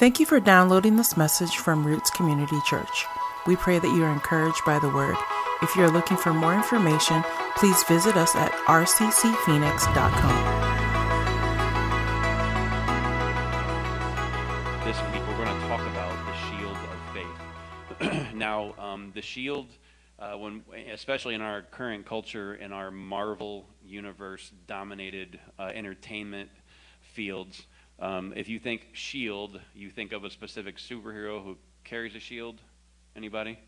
Thank you for downloading this message from Roots Community Church. We pray that you are encouraged by the word. If you are looking for more information, please visit us at rccphoenix.com. This week we're going to talk about the shield of faith. now, um, the shield, uh, when especially in our current culture, in our Marvel universe dominated uh, entertainment fields, um, if you think shield, you think of a specific superhero who carries a shield. Anybody?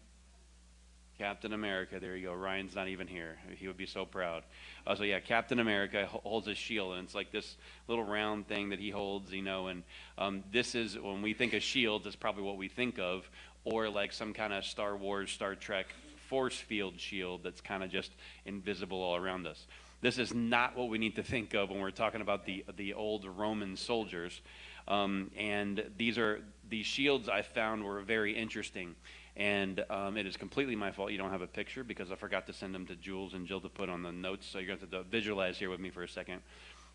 Captain America. There you go. Ryan's not even here. He would be so proud. Uh, so yeah, Captain America holds a shield, and it's like this little round thing that he holds, you know. And um, this is when we think of shields, it's probably what we think of, or like some kind of Star Wars, Star Trek force field shield that's kind of just invisible all around us. This is not what we need to think of when we're talking about the, the old Roman soldiers. Um, and these are these shields I found were very interesting. And um, it is completely my fault you don't have a picture because I forgot to send them to Jules and Jill to put on the notes. So you're going to have to visualize here with me for a second.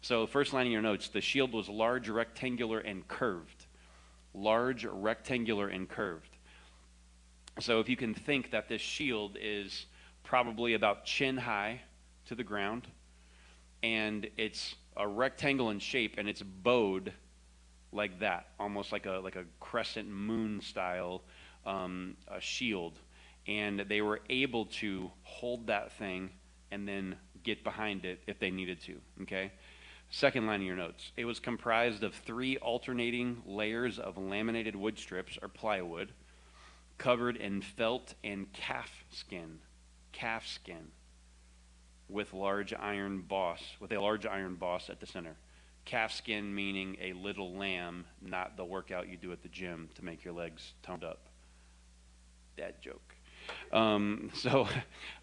So, first line in your notes the shield was large, rectangular, and curved. Large, rectangular, and curved. So, if you can think that this shield is probably about chin high to the ground, and it's a rectangle in shape and it's bowed like that, almost like a like a crescent moon style um, a shield, and they were able to hold that thing and then get behind it if they needed to. Okay. Second line of your notes. It was comprised of three alternating layers of laminated wood strips or plywood covered in felt and calf skin. Calf skin with large iron boss, with a large iron boss at the center. Calf skin meaning a little lamb, not the workout you do at the gym to make your legs toned up. Dad joke. Um, so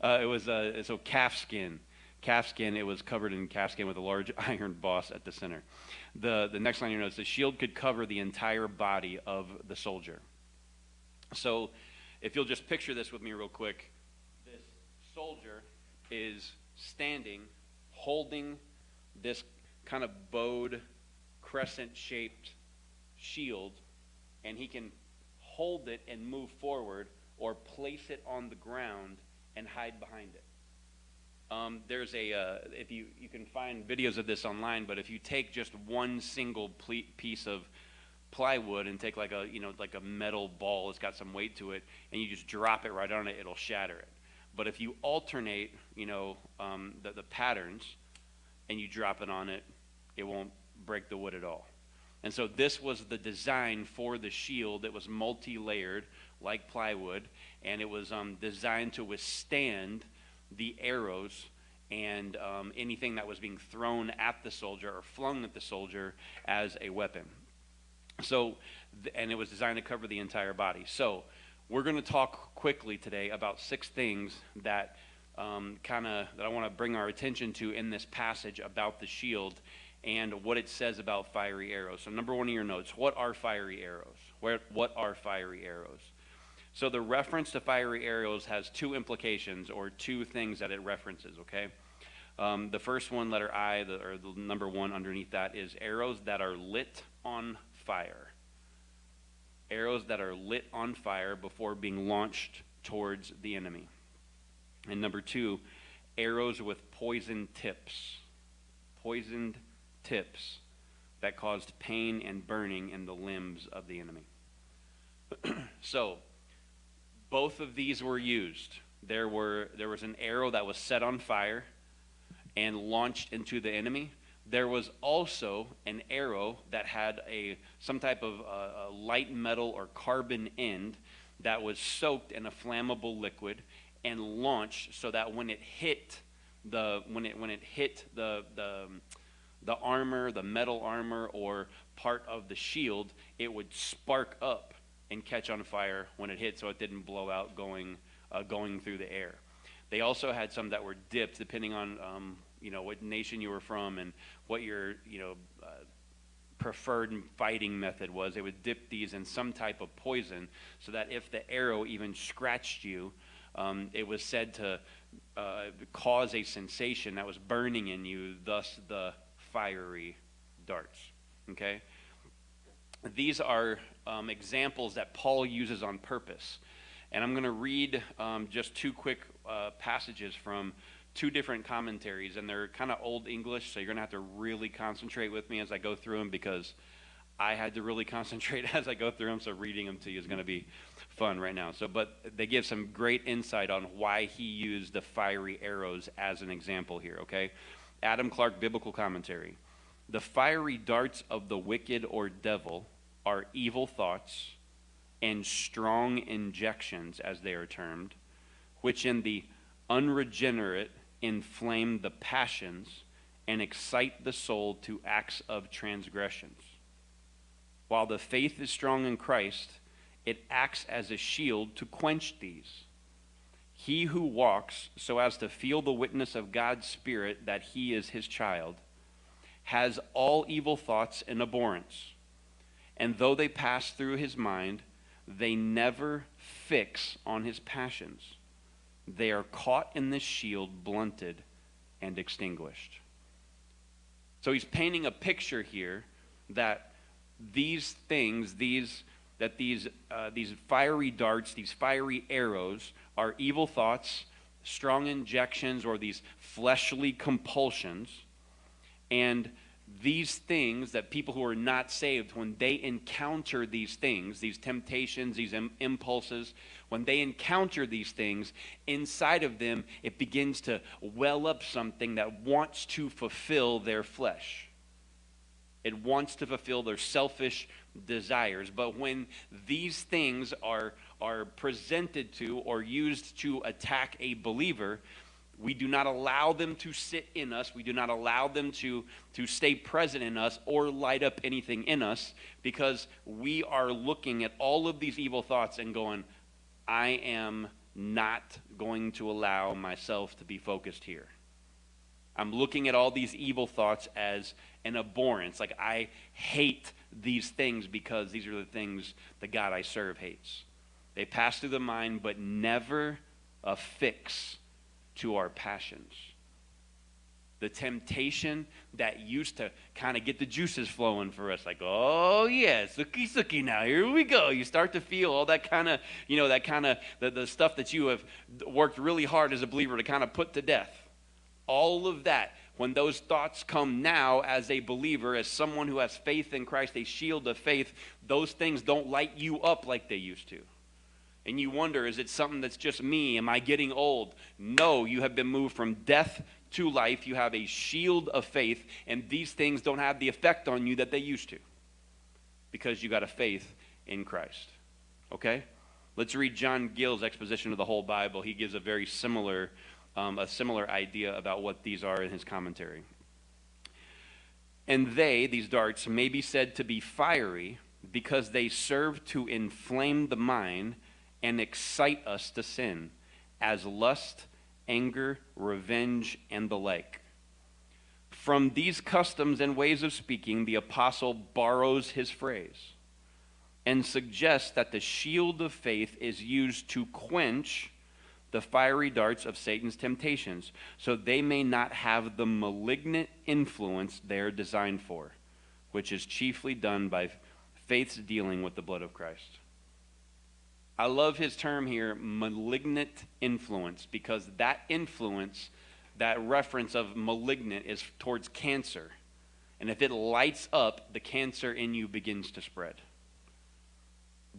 uh, it was uh, so calf skin. Calf skin. It was covered in calf skin with a large iron boss at the center. The the next line you notice the shield could cover the entire body of the soldier. So, if you'll just picture this with me real quick, this soldier is standing, holding this kind of bowed, crescent shaped shield, and he can hold it and move forward or place it on the ground and hide behind it. Um, there's a, uh, if you, you can find videos of this online, but if you take just one single ple- piece of plywood and take like a, you know, like a metal ball that's got some weight to it, and you just drop it right on it, it'll shatter it. But if you alternate, you know, um, the, the patterns and you drop it on it, it won't break the wood at all. And so this was the design for the shield. It was multi-layered, like plywood, and it was um, designed to withstand the arrows and um, anything that was being thrown at the soldier or flung at the soldier as a weapon. So, and it was designed to cover the entire body. So, we're going to talk quickly today about six things that um, kind of that I want to bring our attention to in this passage about the shield and what it says about fiery arrows. So, number one of your notes: What are fiery arrows? Where, what are fiery arrows? So, the reference to fiery arrows has two implications or two things that it references. Okay. Um, the first one, letter I, the, or the number one underneath that, is arrows that are lit on fire arrows that are lit on fire before being launched towards the enemy. And number two, arrows with poisoned tips. Poisoned tips that caused pain and burning in the limbs of the enemy. so, both of these were used. There, were, there was an arrow that was set on fire and launched into the enemy there was also an arrow that had a some type of uh, light metal or carbon end that was soaked in a flammable liquid and launched so that when it hit the when it when it hit the the the armor, the metal armor or part of the shield, it would spark up and catch on fire when it hit so it didn't blow out going uh, going through the air. They also had some that were dipped depending on um, you know what nation you were from and what your you know uh, preferred fighting method was. They would dip these in some type of poison so that if the arrow even scratched you, um, it was said to uh, cause a sensation that was burning in you, thus the fiery darts. Okay? these are um, examples that Paul uses on purpose. And I'm going to read um, just two quick uh, passages from two different commentaries, and they're kind of old English, so you're going to have to really concentrate with me as I go through them because I had to really concentrate as I go through them, so reading them to you is going to be fun right now. So, but they give some great insight on why he used the fiery arrows as an example here, okay? Adam Clarke Biblical Commentary. The fiery darts of the wicked or devil are evil thoughts and strong injections, as they are termed, which in the unregenerate inflame the passions and excite the soul to acts of transgressions. While the faith is strong in Christ, it acts as a shield to quench these. He who walks so as to feel the witness of God's Spirit that he is his child has all evil thoughts in abhorrence. And though they pass through his mind, they never fix on his passions. They are caught in the shield, blunted, and extinguished. So he's painting a picture here that these things, these that these uh, these fiery darts, these fiery arrows, are evil thoughts, strong injections, or these fleshly compulsions, and these things that people who are not saved, when they encounter these things, these temptations, these Im- impulses, when they encounter these things, inside of them, it begins to well up something that wants to fulfill their flesh. It wants to fulfill their selfish desires. But when these things are, are presented to or used to attack a believer, we do not allow them to sit in us. We do not allow them to, to stay present in us or light up anything in us because we are looking at all of these evil thoughts and going, I am not going to allow myself to be focused here. I'm looking at all these evil thoughts as an abhorrence. Like, I hate these things because these are the things the God I serve hates. They pass through the mind, but never affix to our passions. The temptation that used to kind of get the juices flowing for us, like, oh yeah, suki suki now, here we go. You start to feel all that kind of, you know, that kind of the, the stuff that you have worked really hard as a believer to kind of put to death. All of that, when those thoughts come now as a believer, as someone who has faith in Christ, a shield of faith, those things don't light you up like they used to and you wonder, is it something that's just me? Am I getting old? No, you have been moved from death to life. You have a shield of faith, and these things don't have the effect on you that they used to because you got a faith in Christ. Okay? Let's read John Gill's exposition of the whole Bible. He gives a very similar, um, a similar idea about what these are in his commentary. And they, these darts, may be said to be fiery because they serve to inflame the mind and excite us to sin, as lust, anger, revenge, and the like. From these customs and ways of speaking, the apostle borrows his phrase and suggests that the shield of faith is used to quench the fiery darts of Satan's temptations, so they may not have the malignant influence they're designed for, which is chiefly done by faith's dealing with the blood of Christ. I love his term here, malignant influence, because that influence, that reference of malignant, is towards cancer. And if it lights up, the cancer in you begins to spread.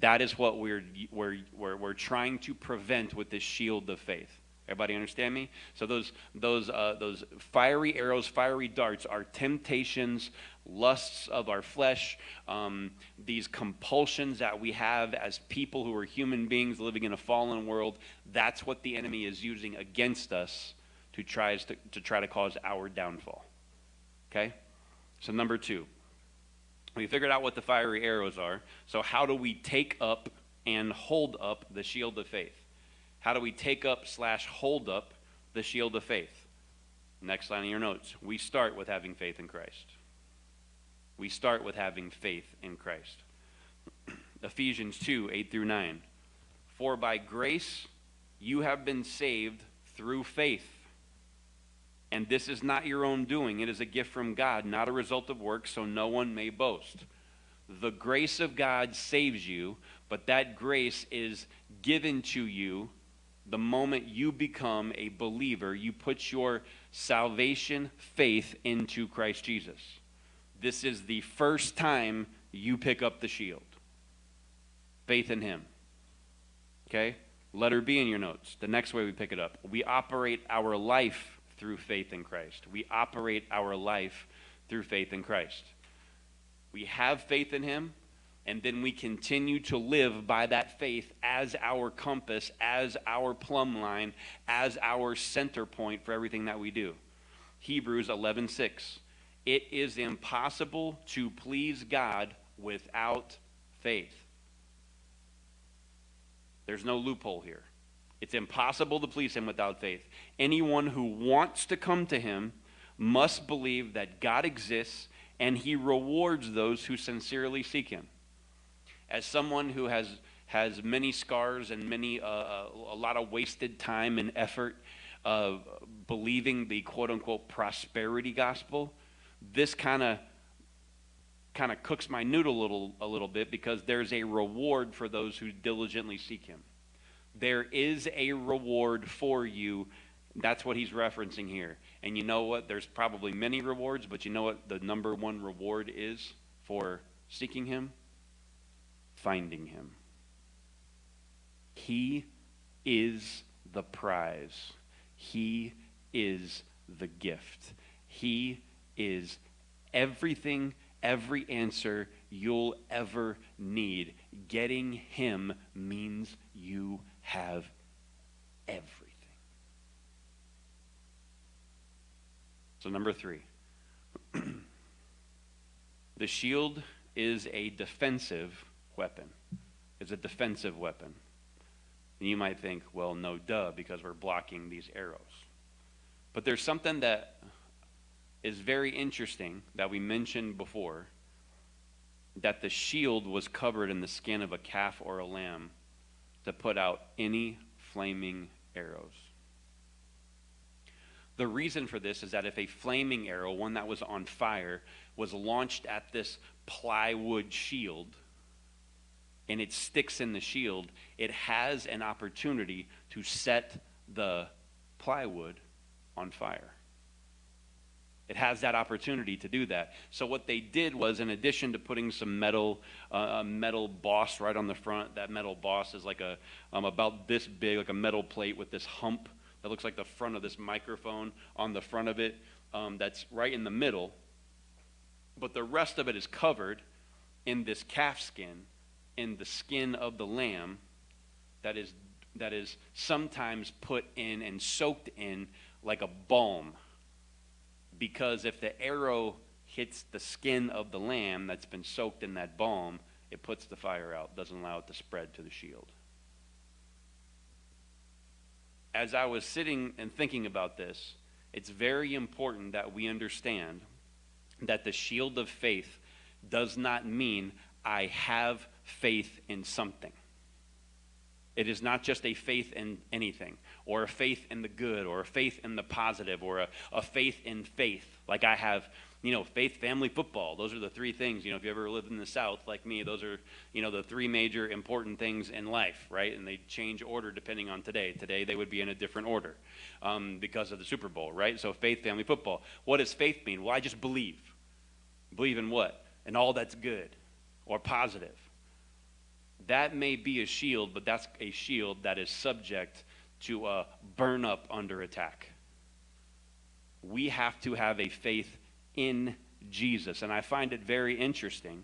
That is what we're, we're, we're, we're trying to prevent with this shield of faith. Everybody understand me? So those those uh, those fiery arrows, fiery darts are temptations, lusts of our flesh, um, these compulsions that we have as people who are human beings living in a fallen world. That's what the enemy is using against us to try to, to try to cause our downfall. Okay. So number two, we figured out what the fiery arrows are. So how do we take up and hold up the shield of faith? How do we take up slash hold up the shield of faith? Next line of your notes. We start with having faith in Christ. We start with having faith in Christ. Ephesians 2 8 through 9. For by grace you have been saved through faith. And this is not your own doing, it is a gift from God, not a result of works, so no one may boast. the grace of God saves you, but that grace is given to you the moment you become a believer. You put your salvation faith into Christ Jesus. This is the first time you pick up the shield. Faith in Him. Okay? Letter B in your notes. The next way we pick it up. We operate our life through faith in Christ. We operate our life through faith in Christ. We have faith in Him, and then we continue to live by that faith as our compass, as our plumb line, as our center point for everything that we do. Hebrews 11:6. It is impossible to please God without faith. There's no loophole here. It's impossible to please him without faith. Anyone who wants to come to him must believe that God exists and he rewards those who sincerely seek him. As someone who has has many scars and many uh, uh a lot of wasted time and effort of believing the quote unquote prosperity gospel, this kind of kind of cooks my noodle a little, a little bit because there's a reward for those who diligently seek him. There is a reward for you. That's what he's referencing here. And you know what? There's probably many rewards, but you know what the number one reward is for seeking him? Finding him. He is the prize. He is the gift. He is everything every answer you'll ever need. Getting Him means you have everything. So, number three the shield is a defensive weapon. It's a defensive weapon. And you might think, well, no, duh, because we're blocking these arrows. But there's something that is very interesting that we mentioned before that the shield was covered in the skin of a calf or a lamb to put out any flaming arrows. The reason for this is that if a flaming arrow, one that was on fire, was launched at this plywood shield and it sticks in the shield, it has an opportunity to set the plywood on fire. It has that opportunity to do that. So what they did was, in addition to putting some metal, uh, a metal boss right on the front, that metal boss is like a um, about this big, like a metal plate with this hump that looks like the front of this microphone on the front of it. Um, that's right in the middle, but the rest of it is covered in this calf skin, in the skin of the lamb, that is that is sometimes put in and soaked in like a balm because if the arrow hits the skin of the lamb that's been soaked in that balm, it puts the fire out, doesn't allow it to spread to the shield. As I was sitting and thinking about this, it's very important that we understand that the shield of faith does not mean I have faith in something. It is not just a faith in anything, or a faith in the good, or a faith in the positive, or a, a faith in faith. Like I have, you know, faith, family, football. Those are the three things. You know, if you ever lived in the South like me, those are, you know, the three major important things in life, right? And they change order depending on today. Today they would be in a different order um, because of the Super Bowl, right? So faith, family, football. What does faith mean? Well, I just believe. Believe in what? And all that's good or positive that may be a shield, but that's a shield that is subject to uh, burn up under attack. We have to have a faith in Jesus. And I find it very interesting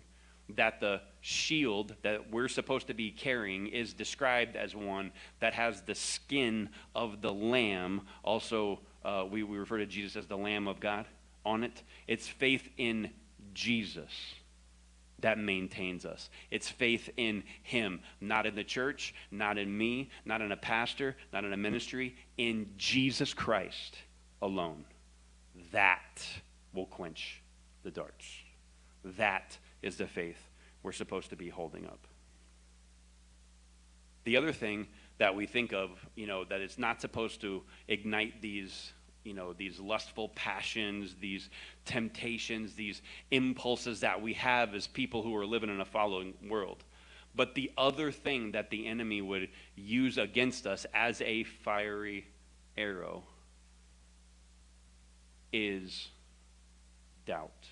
that the shield that we're supposed to be carrying is described as one that has the skin of the lamb. Also, uh, we, we refer to Jesus as the Lamb of God on it. It's faith in Jesus that maintains us. It's faith in Him, not in the church, not in me, not in a pastor, not in a ministry, in Jesus Christ alone. That will quench the darts. That is the faith we're supposed to be holding up. The other thing that we think of, you know, that it's not supposed to ignite these you know, these lustful passions, these temptations, these impulses that we have as people who are living in a following world. But the other thing that the enemy would use against us as a fiery arrow is doubt.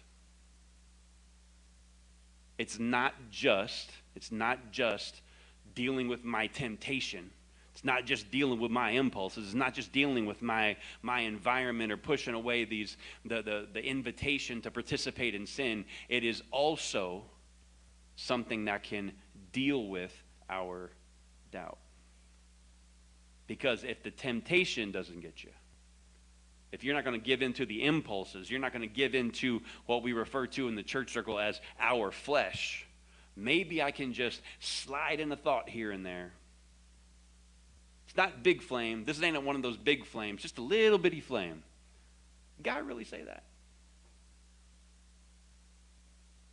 It's not just, it's not just dealing with my temptation it's not just dealing with my impulses. It's not just dealing with my, my environment or pushing away these, the, the, the invitation to participate in sin. It is also something that can deal with our doubt. Because if the temptation doesn't get you, if you're not going to give in to the impulses, you're not going to give in to what we refer to in the church circle as our flesh, maybe I can just slide in a thought here and there it's not big flame. This ain't one of those big flames, just a little bitty flame. God really say that?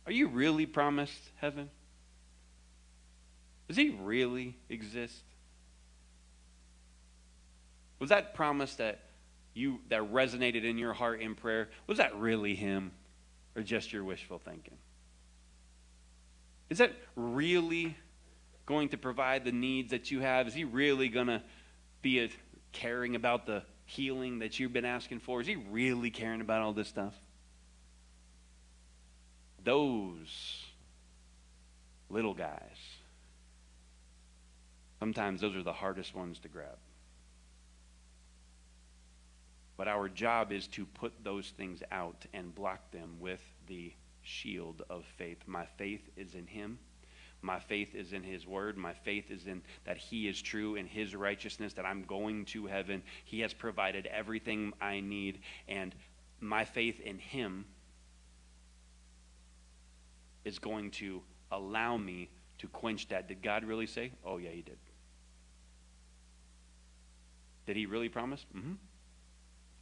Are you really promised heaven? Does he really exist? Was that promise that you that resonated in your heart in prayer, was that really him or just your wishful thinking? Is that really going to provide the needs that you have? Is he really going to be caring about the healing that you've been asking for? Is he really caring about all this stuff? Those little guys, sometimes those are the hardest ones to grab. But our job is to put those things out and block them with the shield of faith. My faith is in him. My faith is in his word. My faith is in that he is true in his righteousness, that I'm going to heaven. He has provided everything I need. And my faith in him is going to allow me to quench that. Did God really say? Oh, yeah, he did. Did he really promise? Mm-hmm.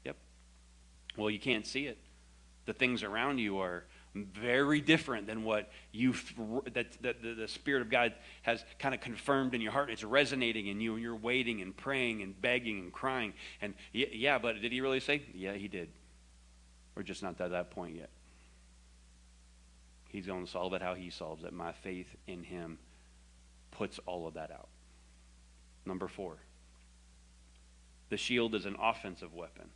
Yep. Well, you can't see it. The things around you are very different than what you that, that the, the spirit of god has kind of confirmed in your heart. It's resonating in you and you're waiting and praying and begging and crying. And yeah but did he really say yeah he did. We're just not at that point yet. He's going to solve it how he solves it. My faith in him puts all of that out. Number four the shield is an offensive weapon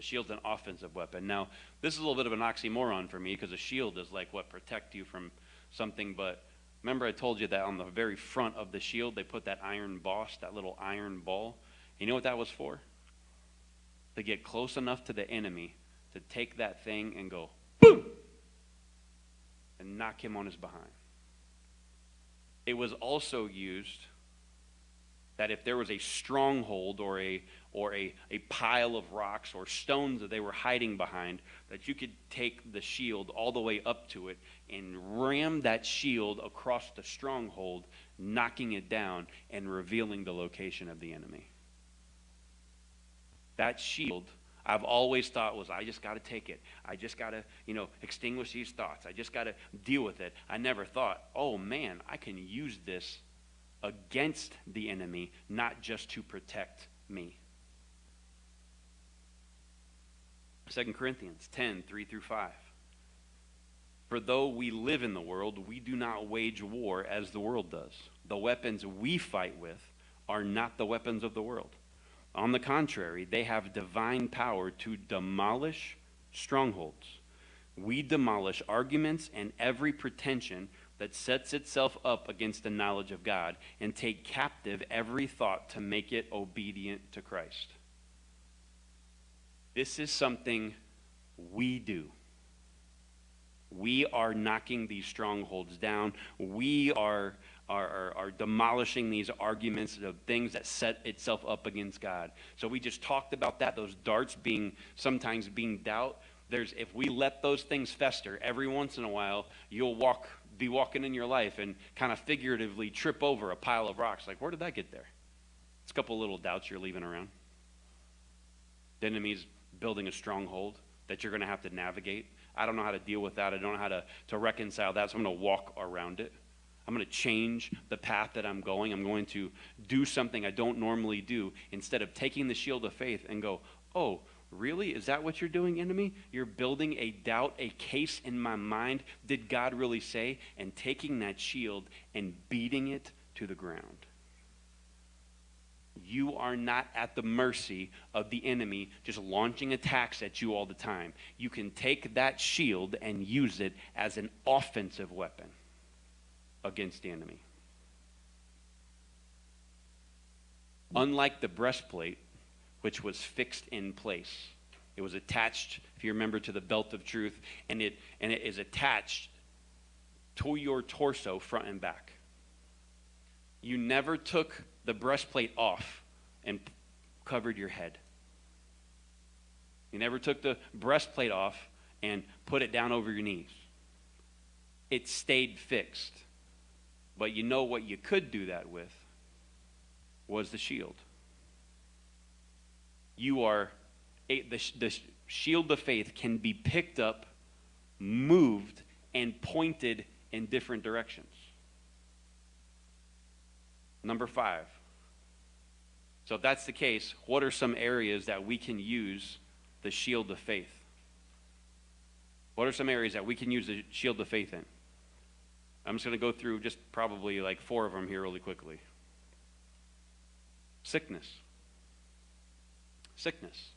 the shield's an offensive weapon. Now, this is a little bit of an oxymoron for me because a shield is like what protect you from something. But remember, I told you that on the very front of the shield they put that iron boss, that little iron ball. You know what that was for? To get close enough to the enemy to take that thing and go boom and knock him on his behind. It was also used that if there was a stronghold or a or a, a pile of rocks or stones that they were hiding behind, that you could take the shield all the way up to it and ram that shield across the stronghold, knocking it down and revealing the location of the enemy. That shield I've always thought was I just got to take it. I just got to, you know, extinguish these thoughts. I just got to deal with it. I never thought, "Oh man, I can use this against the enemy, not just to protect me. 2 Corinthians 10 3 through 5. For though we live in the world, we do not wage war as the world does. The weapons we fight with are not the weapons of the world. On the contrary, they have divine power to demolish strongholds. We demolish arguments and every pretension that sets itself up against the knowledge of God and take captive every thought to make it obedient to Christ. This is something we do. We are knocking these strongholds down. We are, are, are, are, demolishing these arguments of things that set itself up against God. So we just talked about that, those darts being sometimes being doubt. There's if we let those things fester every once in a while, you'll walk be walking in your life and kind of figuratively trip over a pile of rocks. Like, where did that get there? It's a couple little doubts you're leaving around. The enemy's building a stronghold that you're going to have to navigate. I don't know how to deal with that. I don't know how to, to reconcile that, so I'm going to walk around it. I'm going to change the path that I'm going. I'm going to do something I don't normally do instead of taking the shield of faith and go, Oh, really? Is that what you're doing, enemy? You're building a doubt, a case in my mind. Did God really say? And taking that shield and beating it to the ground. You are not at the mercy of the enemy just launching attacks at you all the time. You can take that shield and use it as an offensive weapon against the enemy. Unlike the breastplate, which was fixed in place, it was attached, if you remember, to the belt of truth, and it, and it is attached to your torso, front and back. You never took the breastplate off and covered your head. You never took the breastplate off and put it down over your knees. It stayed fixed. But you know what you could do that with was the shield. You are, the, the shield of faith can be picked up, moved, and pointed in different directions. Number five. So, if that's the case, what are some areas that we can use the shield of faith? What are some areas that we can use the shield of faith in? I'm just going to go through just probably like four of them here really quickly. Sickness. Sickness.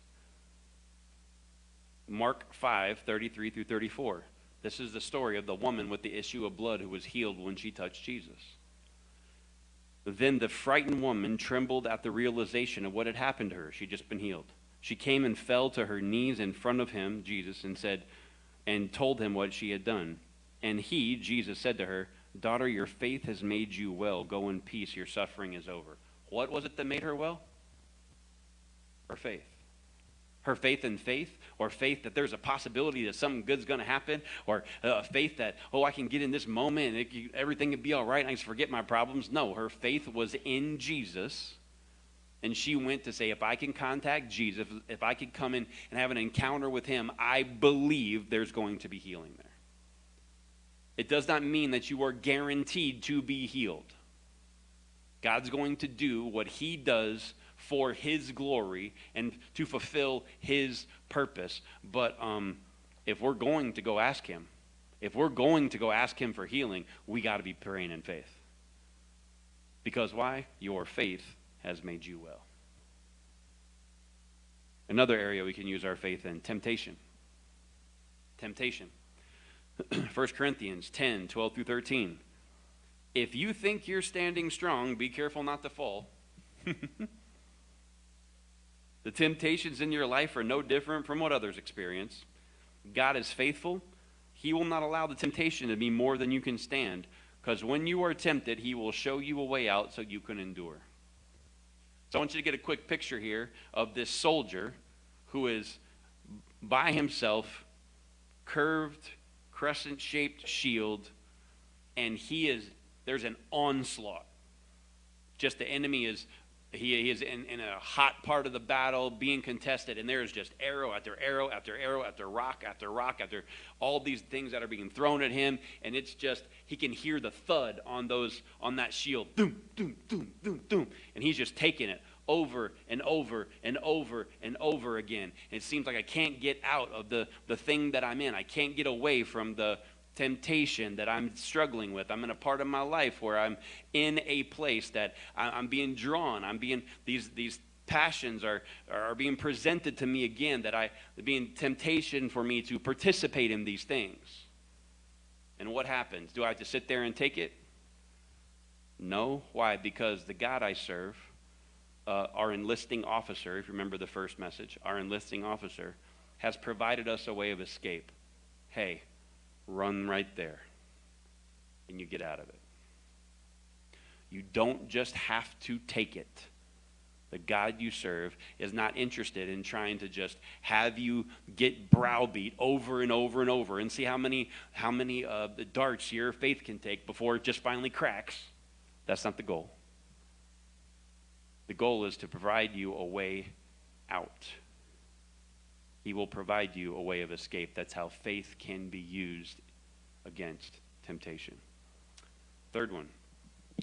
Mark 5, 33 through 34. This is the story of the woman with the issue of blood who was healed when she touched Jesus. Then the frightened woman trembled at the realization of what had happened to her. She'd just been healed. She came and fell to her knees in front of him, Jesus, and said, and told him what she had done. And he, Jesus, said to her, Daughter, your faith has made you well. Go in peace. Your suffering is over. What was it that made her well? Her faith her faith in faith, or faith that there's a possibility that something good's going to happen, or uh, faith that, oh, I can get in this moment and everything can be all right and I just forget my problems. No, her faith was in Jesus. And she went to say, if I can contact Jesus, if I could come in and have an encounter with him, I believe there's going to be healing there. It does not mean that you are guaranteed to be healed. God's going to do what he does for his glory and to fulfill his purpose. But um, if we're going to go ask him, if we're going to go ask him for healing, we got to be praying in faith. Because why? Your faith has made you well. Another area we can use our faith in temptation. Temptation. 1 Corinthians 10 12 through 13. If you think you're standing strong, be careful not to fall. The temptations in your life are no different from what others experience. God is faithful. He will not allow the temptation to be more than you can stand, because when you are tempted, He will show you a way out so you can endure. So I want you to get a quick picture here of this soldier who is by himself, curved, crescent shaped shield, and he is, there's an onslaught. Just the enemy is he, he is in, in a hot part of the battle being contested, and there is just arrow after arrow after arrow after rock after rock after all these things that are being thrown at him, and it's just he can hear the thud on those on that shield, doom, doom, doom, doom, doom, and he's just taking it over and over and over and over again. And it seems like I can't get out of the, the thing that I'm in. I can't get away from the, temptation that I'm struggling with. I'm in a part of my life where I'm in a place that I'm being drawn. I'm being, these, these passions are, are being presented to me again, that I, being temptation for me to participate in these things. And what happens? Do I have to sit there and take it? No. Why? Because the God I serve, uh, our enlisting officer, if you remember the first message, our enlisting officer has provided us a way of escape. Hey, run right there and you get out of it. You don't just have to take it. The God you serve is not interested in trying to just have you get browbeat over and over and over and see how many how many uh, darts your faith can take before it just finally cracks. That's not the goal. The goal is to provide you a way out. He will provide you a way of escape. That's how faith can be used against temptation. Third one,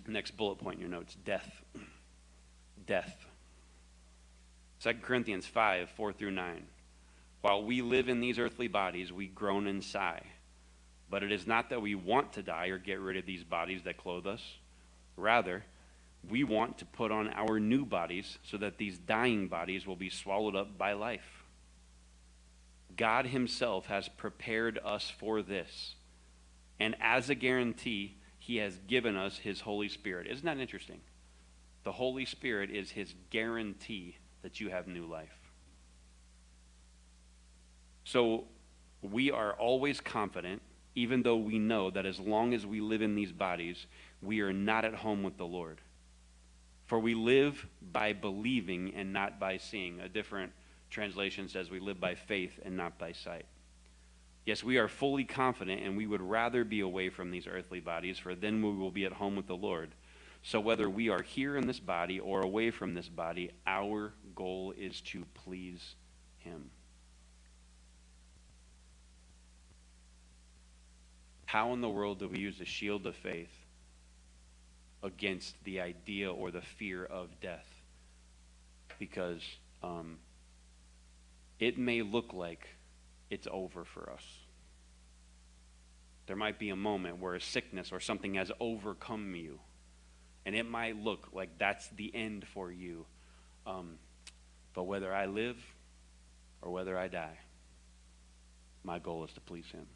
next bullet point in your notes death. Death. 2 Corinthians 5 4 through 9. While we live in these earthly bodies, we groan and sigh. But it is not that we want to die or get rid of these bodies that clothe us. Rather, we want to put on our new bodies so that these dying bodies will be swallowed up by life. God Himself has prepared us for this. And as a guarantee, He has given us His Holy Spirit. Isn't that interesting? The Holy Spirit is His guarantee that you have new life. So we are always confident, even though we know that as long as we live in these bodies, we are not at home with the Lord. For we live by believing and not by seeing. A different translation says we live by faith and not by sight. Yes, we are fully confident, and we would rather be away from these earthly bodies, for then we will be at home with the Lord. So, whether we are here in this body or away from this body, our goal is to please Him. How in the world do we use the shield of faith against the idea or the fear of death? Because um, it may look like it's over for us. There might be a moment where a sickness or something has overcome you, and it might look like that's the end for you. Um, but whether I live or whether I die, my goal is to please Him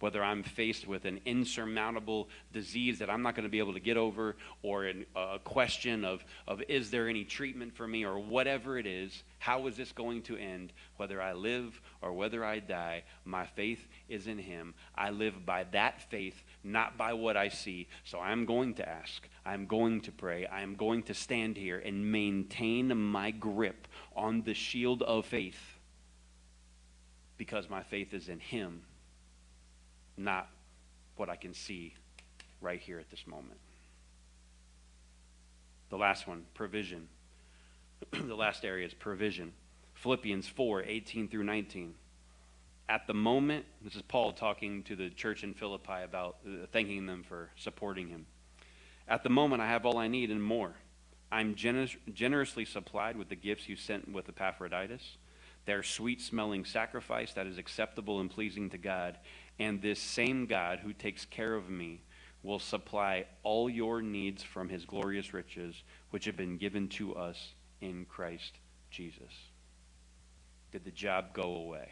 whether I'm faced with an insurmountable disease that I'm not going to be able to get over, or an, a question of, of is there any treatment for me, or whatever it is, how is this going to end? Whether I live or whether I die, my faith is in Him. I live by that faith, not by what I see. So I'm going to ask, I'm going to pray, I'm going to stand here and maintain my grip on the shield of faith because my faith is in Him not what I can see right here at this moment. The last one, provision. the last area is provision. Philippians 4 18 through 19. At the moment, this is Paul talking to the church in Philippi about uh, thanking them for supporting him. At the moment, I have all I need and more. I'm generous, generously supplied with the gifts you sent with Epaphroditus. Their sweet smelling sacrifice that is acceptable and pleasing to God. And this same God who takes care of me will supply all your needs from his glorious riches, which have been given to us in Christ Jesus. Did the job go away?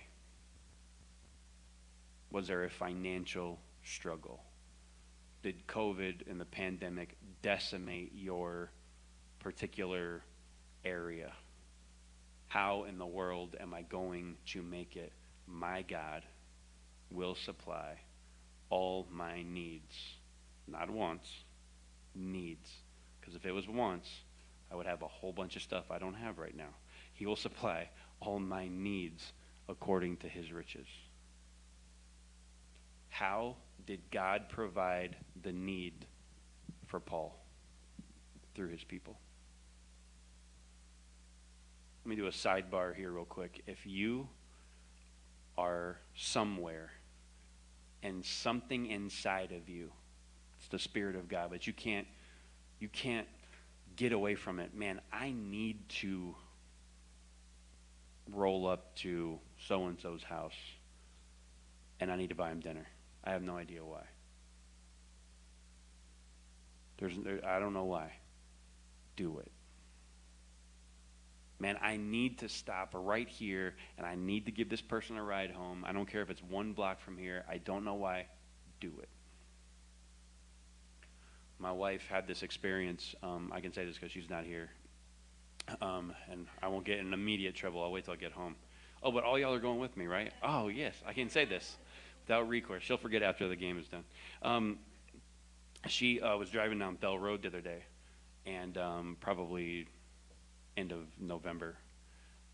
Was there a financial struggle? Did COVID and the pandemic decimate your particular area? How in the world am I going to make it my God will supply all my needs. Not once, needs. Because if it was once, I would have a whole bunch of stuff I don't have right now. He will supply all my needs according to his riches. How did God provide the need for Paul? Through his people. Let me do a sidebar here, real quick. If you are somewhere and something inside of you. It's the spirit of god but you can't you can't get away from it. Man i need to roll up to so and so's house and i need to buy him dinner. I have no idea why. There's there, i don't know why. Do it man, I need to stop right here and I need to give this person a ride home. I don't care if it's one block from here. I don't know why. Do it. My wife had this experience. Um, I can say this because she's not here. Um, and I won't get in immediate trouble. I'll wait till I get home. Oh, but all y'all are going with me, right? Oh, yes. I can say this without recourse. She'll forget after the game is done. Um, she uh, was driving down Bell Road the other day, and um, probably end of November,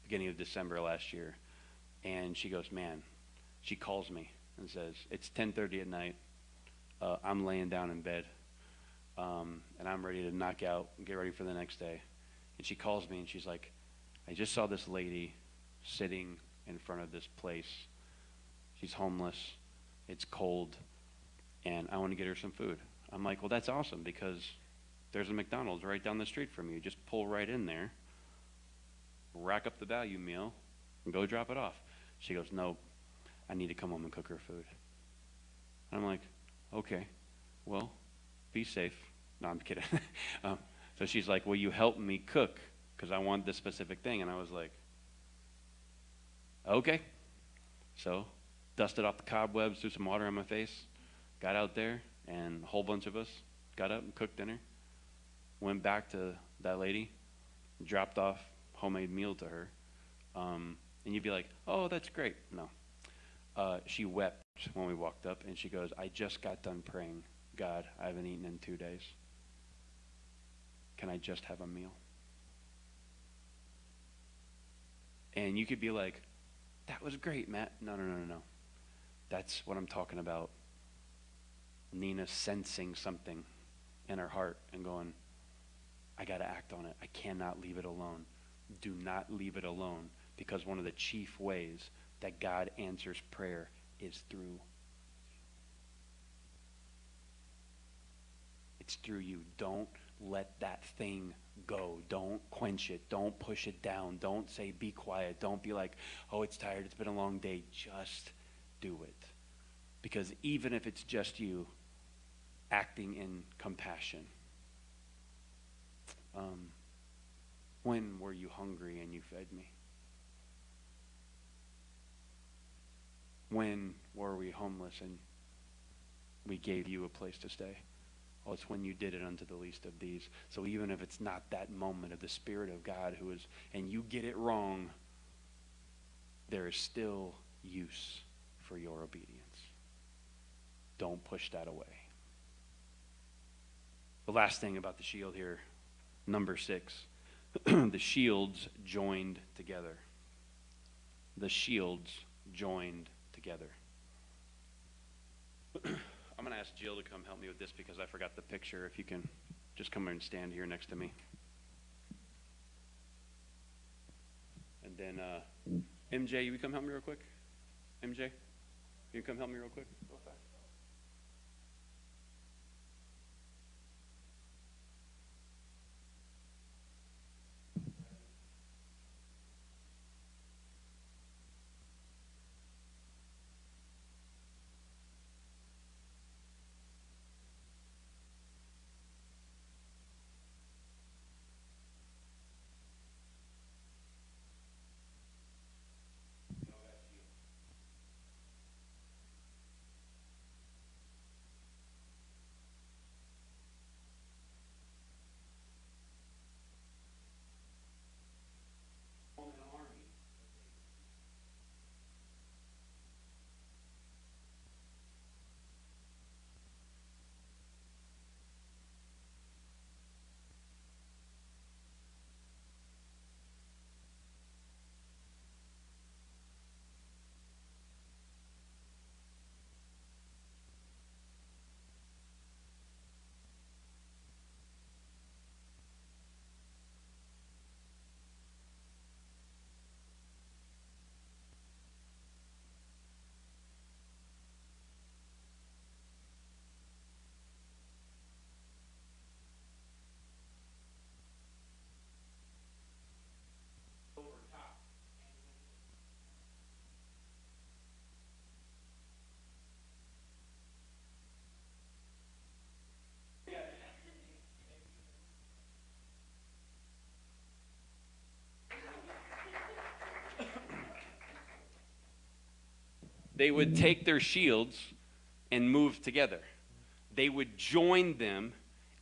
beginning of December last year, and she goes, "Man," she calls me and says, "It's 10:30 at night. Uh, I'm laying down in bed, um, and I'm ready to knock out and get ready for the next day." And she calls me and she's like, "I just saw this lady sitting in front of this place. She's homeless. It's cold, and I want to get her some food." I'm like, "Well, that's awesome because." There's a McDonald's right down the street from you. Just pull right in there rack up the value meal and go drop it off. She goes, no, I need to come home and cook her food. And I'm like, okay, well, be safe. No, I'm kidding. um, so she's like, will you help me cook? Because I want this specific thing. And I was like, okay. So dusted off the cobwebs, threw some water on my face, got out there, and a whole bunch of us got up and cooked dinner. Went back to that lady, dropped off homemade meal to her. Um, and you'd be like, oh, that's great. No. Uh, she wept when we walked up, and she goes, I just got done praying. God, I haven't eaten in two days. Can I just have a meal? And you could be like, that was great, Matt. No, no, no, no, no. That's what I'm talking about. Nina sensing something in her heart and going, I got to act on it. I cannot leave it alone. Do not leave it alone because one of the chief ways that God answers prayer is through it's through you. Don't let that thing go. Don't quench it. Don't push it down. Don't say be quiet. Don't be like, "Oh, it's tired. It's been a long day." Just do it. Because even if it's just you acting in compassion, um, when were you hungry and you fed me? When were we homeless and we gave you a place to stay? Oh, it's when you did it unto the least of these. So even if it's not that moment of the Spirit of God who is, and you get it wrong, there is still use for your obedience. Don't push that away. The last thing about the shield here, number six, the shields joined together. The shields joined together. I'm going to ask Jill to come help me with this because I forgot the picture. If you can just come and stand here next to me. And then, uh, MJ, you come help me real quick? MJ, you come help me real quick? They would take their shields and move together. They would join them,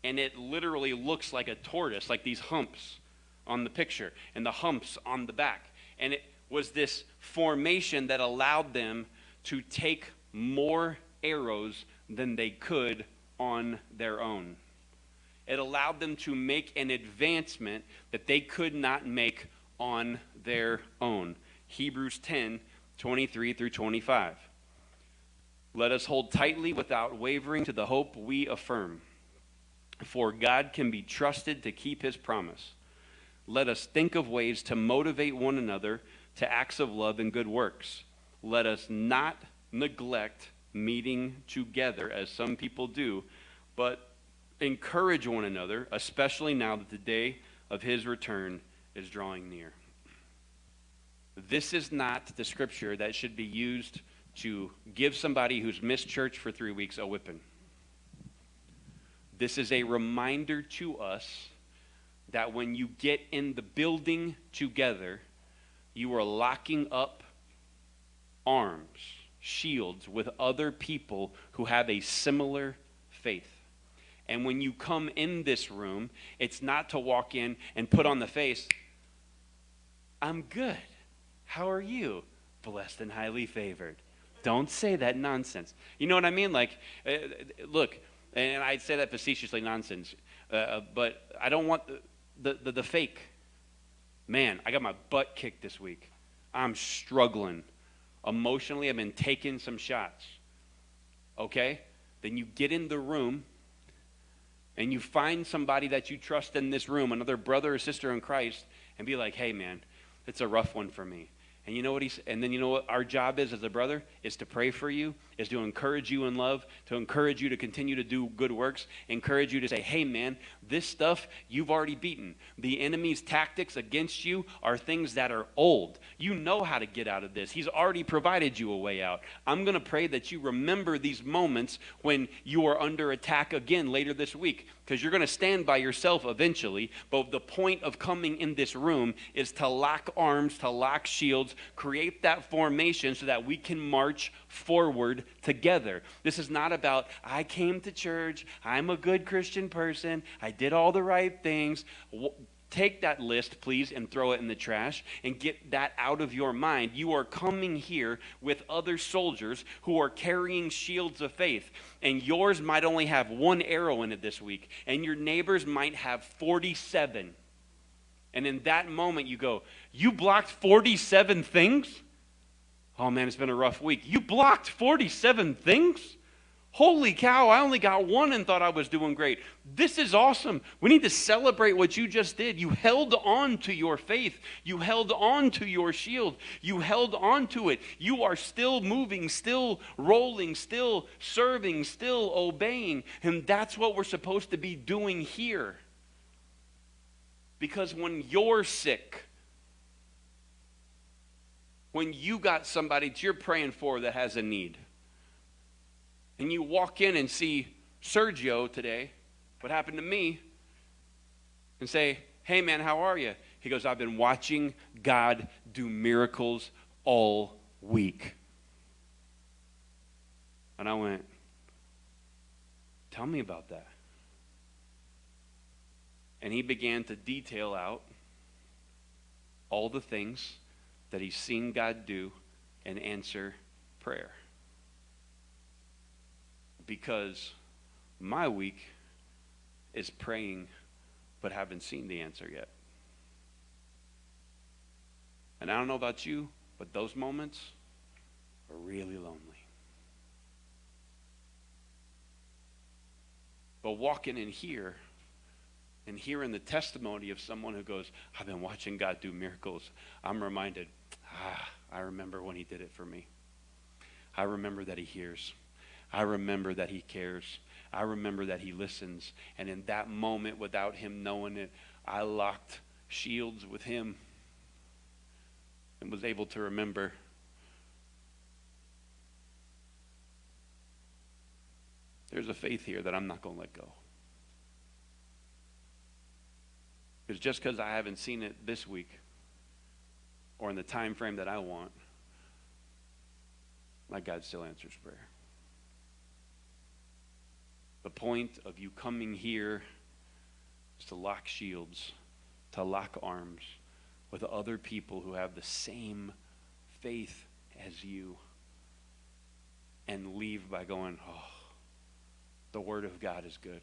and it literally looks like a tortoise, like these humps on the picture, and the humps on the back. And it was this formation that allowed them to take more arrows than they could on their own. It allowed them to make an advancement that they could not make on their own. Hebrews 10 23 through 25. Let us hold tightly without wavering to the hope we affirm. For God can be trusted to keep his promise. Let us think of ways to motivate one another to acts of love and good works. Let us not neglect meeting together as some people do, but encourage one another, especially now that the day of his return is drawing near. This is not the scripture that should be used to give somebody who's missed church for three weeks a whipping. This is a reminder to us that when you get in the building together, you are locking up arms, shields with other people who have a similar faith. And when you come in this room, it's not to walk in and put on the face, I'm good. How are you? Blessed and highly favored. Don't say that nonsense. You know what I mean? Like, uh, look, and I say that facetiously nonsense, uh, uh, but I don't want the, the, the, the fake. Man, I got my butt kicked this week. I'm struggling. Emotionally, I've been taking some shots. Okay? Then you get in the room and you find somebody that you trust in this room, another brother or sister in Christ, and be like, hey, man, it's a rough one for me. And you know what he's and then you know what our job is as a brother? Is to pray for you, is to encourage you in love, to encourage you to continue to do good works, encourage you to say, "Hey man, this stuff you've already beaten. The enemy's tactics against you are things that are old. You know how to get out of this. He's already provided you a way out. I'm going to pray that you remember these moments when you are under attack again later this week because you're going to stand by yourself eventually. But the point of coming in this room is to lock arms, to lock shields, create that formation so that we can march forward together. This is not about, I came to church, I'm a good Christian person, I did all the right things. Take that list, please, and throw it in the trash and get that out of your mind. You are coming here with other soldiers who are carrying shields of faith, and yours might only have one arrow in it this week, and your neighbors might have 47. And in that moment, you go, You blocked 47 things? Oh man, it's been a rough week. You blocked 47 things? Holy cow, I only got one and thought I was doing great. This is awesome. We need to celebrate what you just did. You held on to your faith. You held on to your shield. You held on to it. You are still moving, still rolling, still serving, still obeying. And that's what we're supposed to be doing here. Because when you're sick, when you got somebody that you're praying for that has a need, and you walk in and see Sergio today, what happened to me, and say, Hey man, how are you? He goes, I've been watching God do miracles all week. And I went, Tell me about that. And he began to detail out all the things that he's seen God do and answer prayer. Because my week is praying but haven't seen the answer yet. And I don't know about you, but those moments are really lonely. But walking in here and hearing the testimony of someone who goes, I've been watching God do miracles, I'm reminded, ah, I remember when He did it for me. I remember that He hears. I remember that He cares. I remember that He listens. And in that moment, without Him knowing it, I locked shields with Him and was able to remember. There's a faith here that I'm not going to let go. Because just because I haven't seen it this week or in the time frame that I want, my God still answers prayer. The point of you coming here is to lock shields, to lock arms with other people who have the same faith as you and leave by going, oh, the Word of God is good.